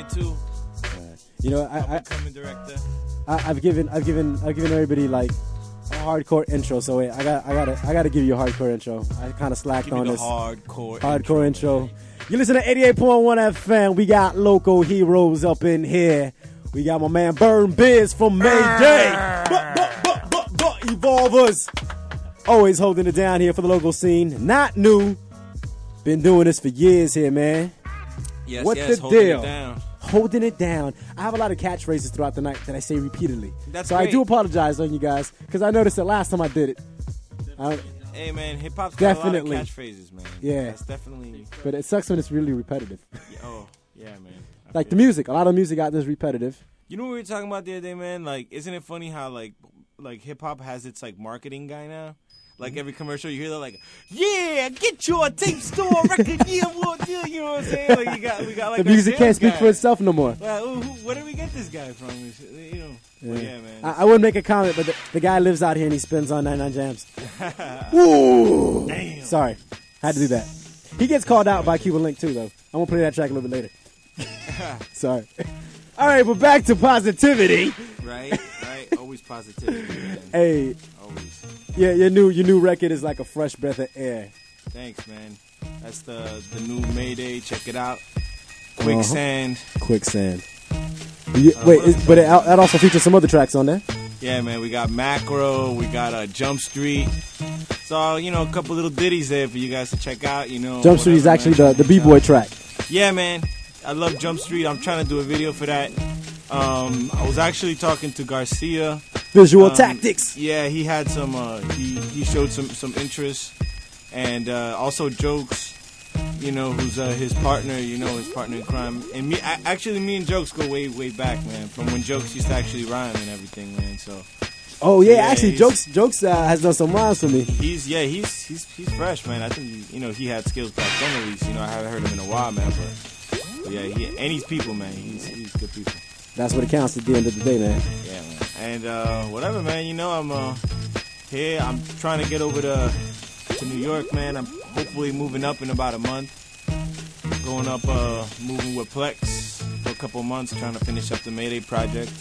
it too. You know, I, I Coming director. I, I've given I've given I've given everybody like a hardcore intro. So wait, I got I gotta I gotta give you a hardcore intro. I kind of slacked on this hardcore. hardcore intro. You listen to 88.1 FM. We got local heroes up in here. We got my man Bernbiz from Mayday. But, but, but, but, but, Evolvers. Always holding it down here for the local scene. Not new. Been doing this for years here, man. Yes, What's yes, the deal? Holding it down. I have a lot of catchphrases throughout the night that I say repeatedly. That's so I do apologize on you guys because I noticed it last time I did it. I- Hey man, hip hop's got Definitely. a lot of catchphrases, man. Yeah. that's definitely. but it sucks when it's really repetitive. Oh yeah, man. I like the music. A lot of music out there is repetitive. You know what we were talking about the other day, man? Like, isn't it funny how like like hip hop has its like marketing guy now? Like every commercial you hear, they're like, "Yeah, get your tape store record deal, what deal?" You know what I'm saying? Like you got we got like the music can't speak guy. for itself no more. Well, who, who, where did we get this guy from? You know, yeah, yeah man. I, I wouldn't make a comment, but the, the guy lives out here and he spins on 99 Jamz. Ooh. Damn. Sorry. Had to do that. He gets called out by Cuban Link too, though. I'm going to play that track a little bit later. Sorry. All right, but back to positivity. right, right. Always positivity, man. Hey. Yeah, your new your new record is like a fresh breath of air. Thanks, man. That's the the new Mayday. Check it out. Quicksand. Quicksand. You- wait, is, but it, that also features some other tracks on there. Yeah, man. We got Macro. We got uh, Jump Street. So you know, a couple little ditties there for you guys to check out. You know, Jump Street is actually man. the, the B-boy track. Yeah, man. I love Jump Street. I'm trying to do a video for that. Um, I was actually talking to Garcia. Visual Um, tactics. Yeah, he had some. Uh, he he showed some some interest, and uh, also jokes. You know, who's uh, his partner? You know, his partner in crime. And me, a- actually, me and jokes go way way back, man. From when jokes used to actually rhyme and everything, man. So Oh yeah, yeah, actually, jokes jokes uh, has done some rhymes for me. he's yeah, he's he's he's fresh, man. I think you know he had skills back then at least. You know, I haven't heard him in a while, man. But, but yeah, he, and he's people, man. He's he's good people. That's what it counts at the end of the day, man. Yeah, man. And uh, whatever, man. You know, I'm uh, here. I'm trying to get over to to New York, man. I'm hopefully moving up in about a month. Going up, uh, moving with Plex for a couple months, trying to finish up the Mayday project,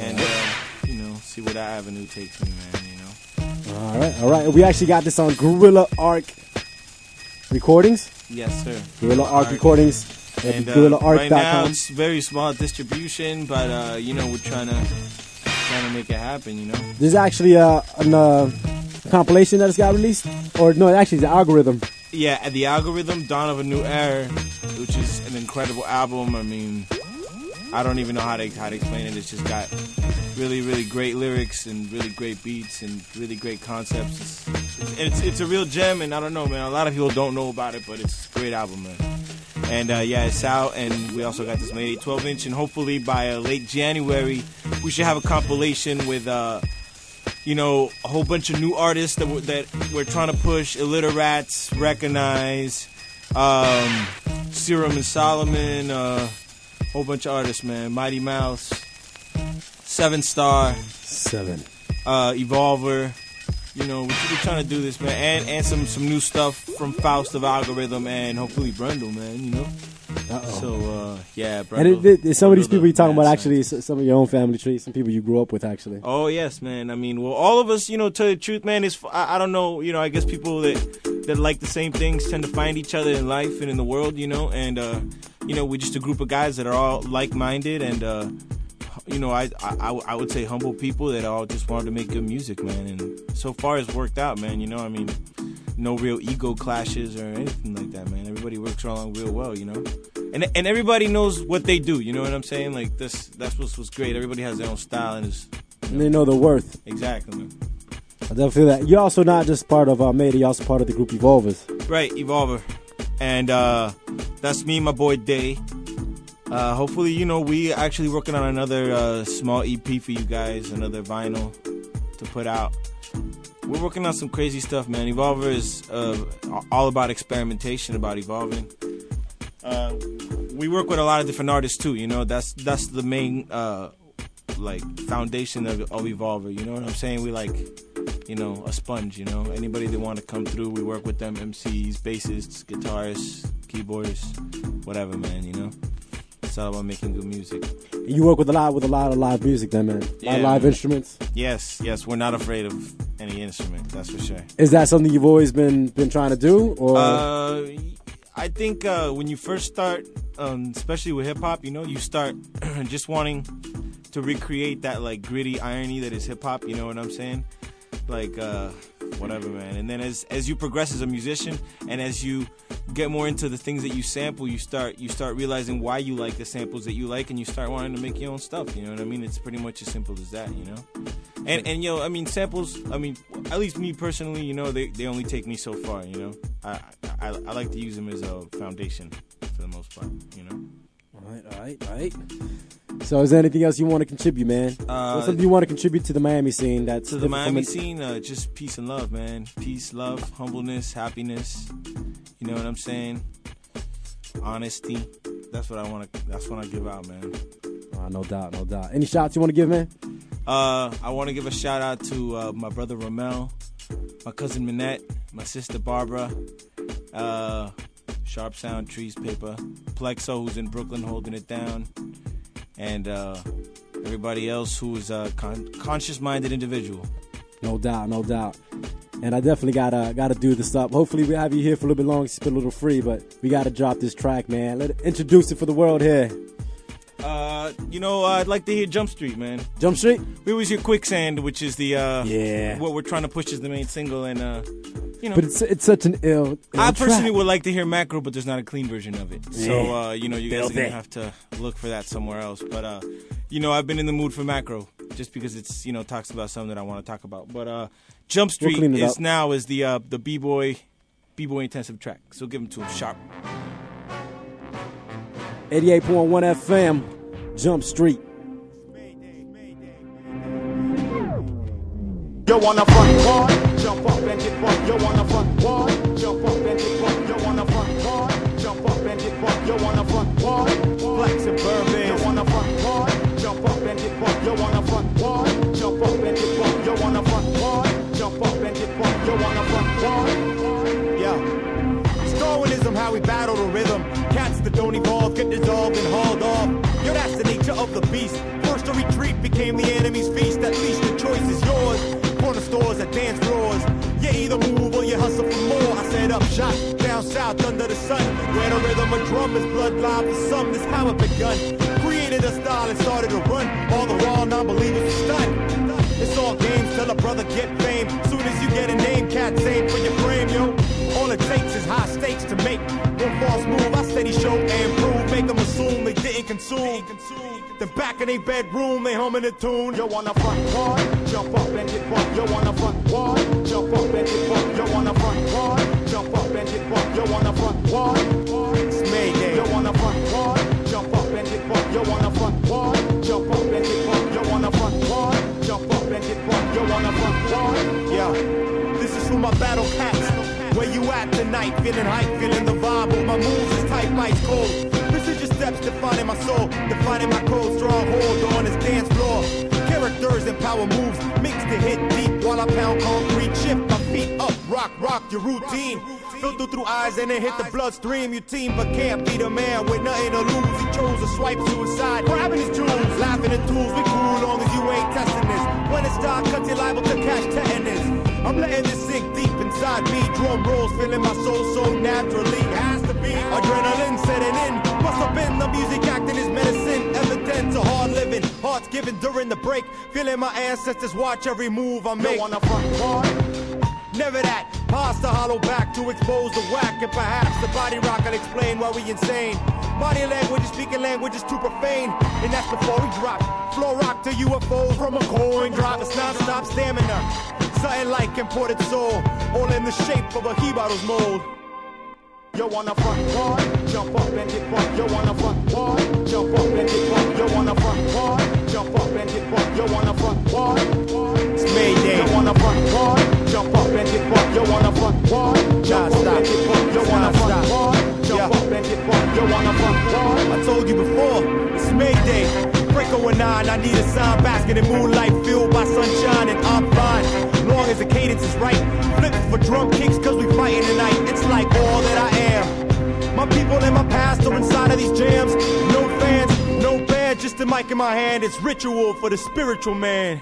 and uh, you know, see where that avenue takes me, man. You know. All right, all right. We actually got this on Gorilla Arc Recordings. Yes, sir. Gorilla Arc Arc. Recordings. And uh, right now it's very small distribution, but uh, you know we're trying to trying to make it happen. You know. There's actually a an, uh, compilation that just got released, or no, actually it's the algorithm. Yeah, the algorithm, Dawn of a New Era, which is an incredible album. I mean, I don't even know how to how to explain it. It's just got really, really great lyrics and really great beats and really great concepts. It's, it's, it's, it's a real gem, and I don't know, man. A lot of people don't know about it, but it's a great album, man. And uh, yeah, it's out, and we also got this made 12 inch, and hopefully by uh, late January, we should have a compilation with. Uh, you know, a whole bunch of new artists that we're, that we're trying to push. Illiterats, Recognize, um, Serum and Solomon, uh, whole bunch of artists, man. Mighty Mouse, Seven Star, Seven. uh, Evolver. You know, we're, we're trying to do this, man, and and some some new stuff from Faust of Algorithm and hopefully Brundle, man. You know, Uh-oh. so uh, yeah, Brundle. and it, it, it's some of these people you're talking about scientist. actually s- some of your own family tree, some people you grew up with actually. Oh yes, man. I mean, well, all of us, you know, tell the truth, man. Is I, I don't know, you know. I guess people that that like the same things tend to find each other in life and in the world, you know. And uh, you know, we're just a group of guys that are all like-minded, and uh, you know, I, I I would say humble people that all just wanted to make good music, man. And so far, it's worked out, man. You know, I mean, no real ego clashes or anything like that, man. Everybody works along real well, you know. And, and everybody knows what they do, you know what I'm saying? Like this, that's what's, what's great. Everybody has their own style and is And they know the worth. Exactly, man. I definitely feel that. You're also not just part of uh, Mayday, you're also part of the group Evolvers. Right, Evolver. And uh, that's me, and my boy Day. Uh, hopefully, you know, we actually working on another uh, small EP for you guys, another vinyl to put out. We're working on some crazy stuff, man. Evolver is uh, all about experimentation, about evolving. Uh, we work with a lot of different artists too. You know, that's that's the main uh, like foundation of, of Evolver. You know what I'm saying? We like, you know, a sponge. You know, anybody that want to come through, we work with them. MCs, bassists, guitarists, keyboardists, whatever, man. You know. It's all about making good music. You work with a lot with a lot of live music, then, man. Yeah, live man. instruments. Yes, yes, we're not afraid of any instrument. That's for sure. Is that something you've always been been trying to do, or Uh, I think uh, when you first start, um, especially with hip hop, you know, you start just wanting to recreate that like gritty irony that is hip hop. You know what I'm saying? Like uh, whatever, man. And then as as you progress as a musician, and as you get more into the things that you sample, you start you start realizing why you like the samples that you like, and you start wanting to make your own stuff. You know what I mean? It's pretty much as simple as that. You know. And and yo, I mean samples. I mean, at least me personally, you know, they, they only take me so far. You know, I, I I like to use them as a foundation for the most part. You know. all right, all right, all right. So, is there anything else you want to contribute, man? Uh, What's something you want to contribute to the Miami scene? That's To the Miami scene, uh, just peace and love, man. Peace, love, humbleness, happiness. You know what I'm saying? Honesty. That's what I want to. That's what I give out, man. Uh, no doubt, no doubt. Any shots you want to give, man? Uh, I want to give a shout out to uh, my brother Ramel, my cousin Minette, my sister Barbara, uh, Sharp Sound Trees Paper, Plexo who's in Brooklyn holding it down, and uh, everybody else who is a con- conscious-minded individual. No doubt, no doubt. And I definitely gotta gotta do this up. Hopefully, we have you here for a little bit longer. It's been a little free, but we gotta drop this track, man. Let introduce it for the world here. Uh, you know, I'd like to hear Jump Street, man. Jump Street. We always hear Quicksand, which is the uh, Yeah. what we're trying to push is the main single, and uh, you know. But it's it's such an ill. ill I personally track. would like to hear Macro, but there's not a clean version of it. So, Yeah. uh, you know, you guys are gonna have to look for that somewhere else. But, uh, you know, I've been in the mood for Macro just because it's, you know, talks about something that I want to talk about. But uh, Jump Street clean it is up. now is the uh, the b boy b boy intensive track. So give him to him sharp. 88.1 FM, Jump Street. You wanna front wall, jump up and get bumped. You wanna front wall, jump up and get bumped. You wanna front wall, jump up and get bumped. You wanna front wall, flex and bourbon. You wanna front wall, jump up and get bumped. You wanna front wall, jump up and get bumped. You wanna front wall, jump up and get bumped. You wanna front wall, yeah. Darwinism, how we battle the rhythm. Cats that don't evolve get dissolved and hauled off. Yo, that's the nature of the beast. First to retreat became the enemy's the rhythm of drum is bloodline for some. This how it begun. Created a style and started to run. All the while non-believers stunned. It's all games till a brother get fame. Soon as you get a name, cat aim for your frame, yo. All it takes is high stakes to make one false move. I steady show and prove, make them assume they didn't consume. Then back in their bedroom, they humming a tune. Yo, wanna front wall, jump up and get bumped. Yo, wanna front wall, jump up and get bumped. You wanna front wall, at tonight? Feeling hype, feeling the vibe. But my moves is tight, ice cold. Precision steps defining my soul, defining my cold Stronghold on this dance floor. Characters and power moves mixed to hit deep while I pound concrete. Shift my feet up, rock, rock your routine. Filter through eyes and then hit the bloodstream. Your team, but can't be the man with nothing to lose. He chose to swipe suicide, grabbing his jewels, laughing at tools. We cool long as you ain't testing this. When it's dark, cut you liable inside me. Drum rolls filling my soul so naturally. Has to be adrenaline setting in. Must have been the music acting as medicine. Evidence of hard living, hearts given during the break. Feeling my ancestors watch every move I make. on the front part. Never that. Past the hollow back to expose the whack. And perhaps the body rock will explain why we insane. Body language, is speaking language is too profane. And that's before we drop. Flow rock to UFOs from a coin drop. It's non-stop stamina. Something like imported soul. All in the shape of a Hebaro's mold. You wanna front wall, jump up and get bumped. You wanna front wall, jump up and get bumped. You wanna front wall, jump up and get bumped. You wanna front wall. It's Mayday. You wanna front wall, jump up and get bumped. You wanna front wall, jump up and get bumped. You wanna front wall, jump up and get bumped. You wanna front wall. I told you before, it's Mayday. Break 09, I need a sign basket in moonlight fueled by sunshine and I'm fine. As the cadence is right. Flipping for drum kicks cause we fighting tonight. It's like all that I am. My people and my past are inside of these jams. No fans, no band, just the mic in my hand, it's ritual for the spiritual man.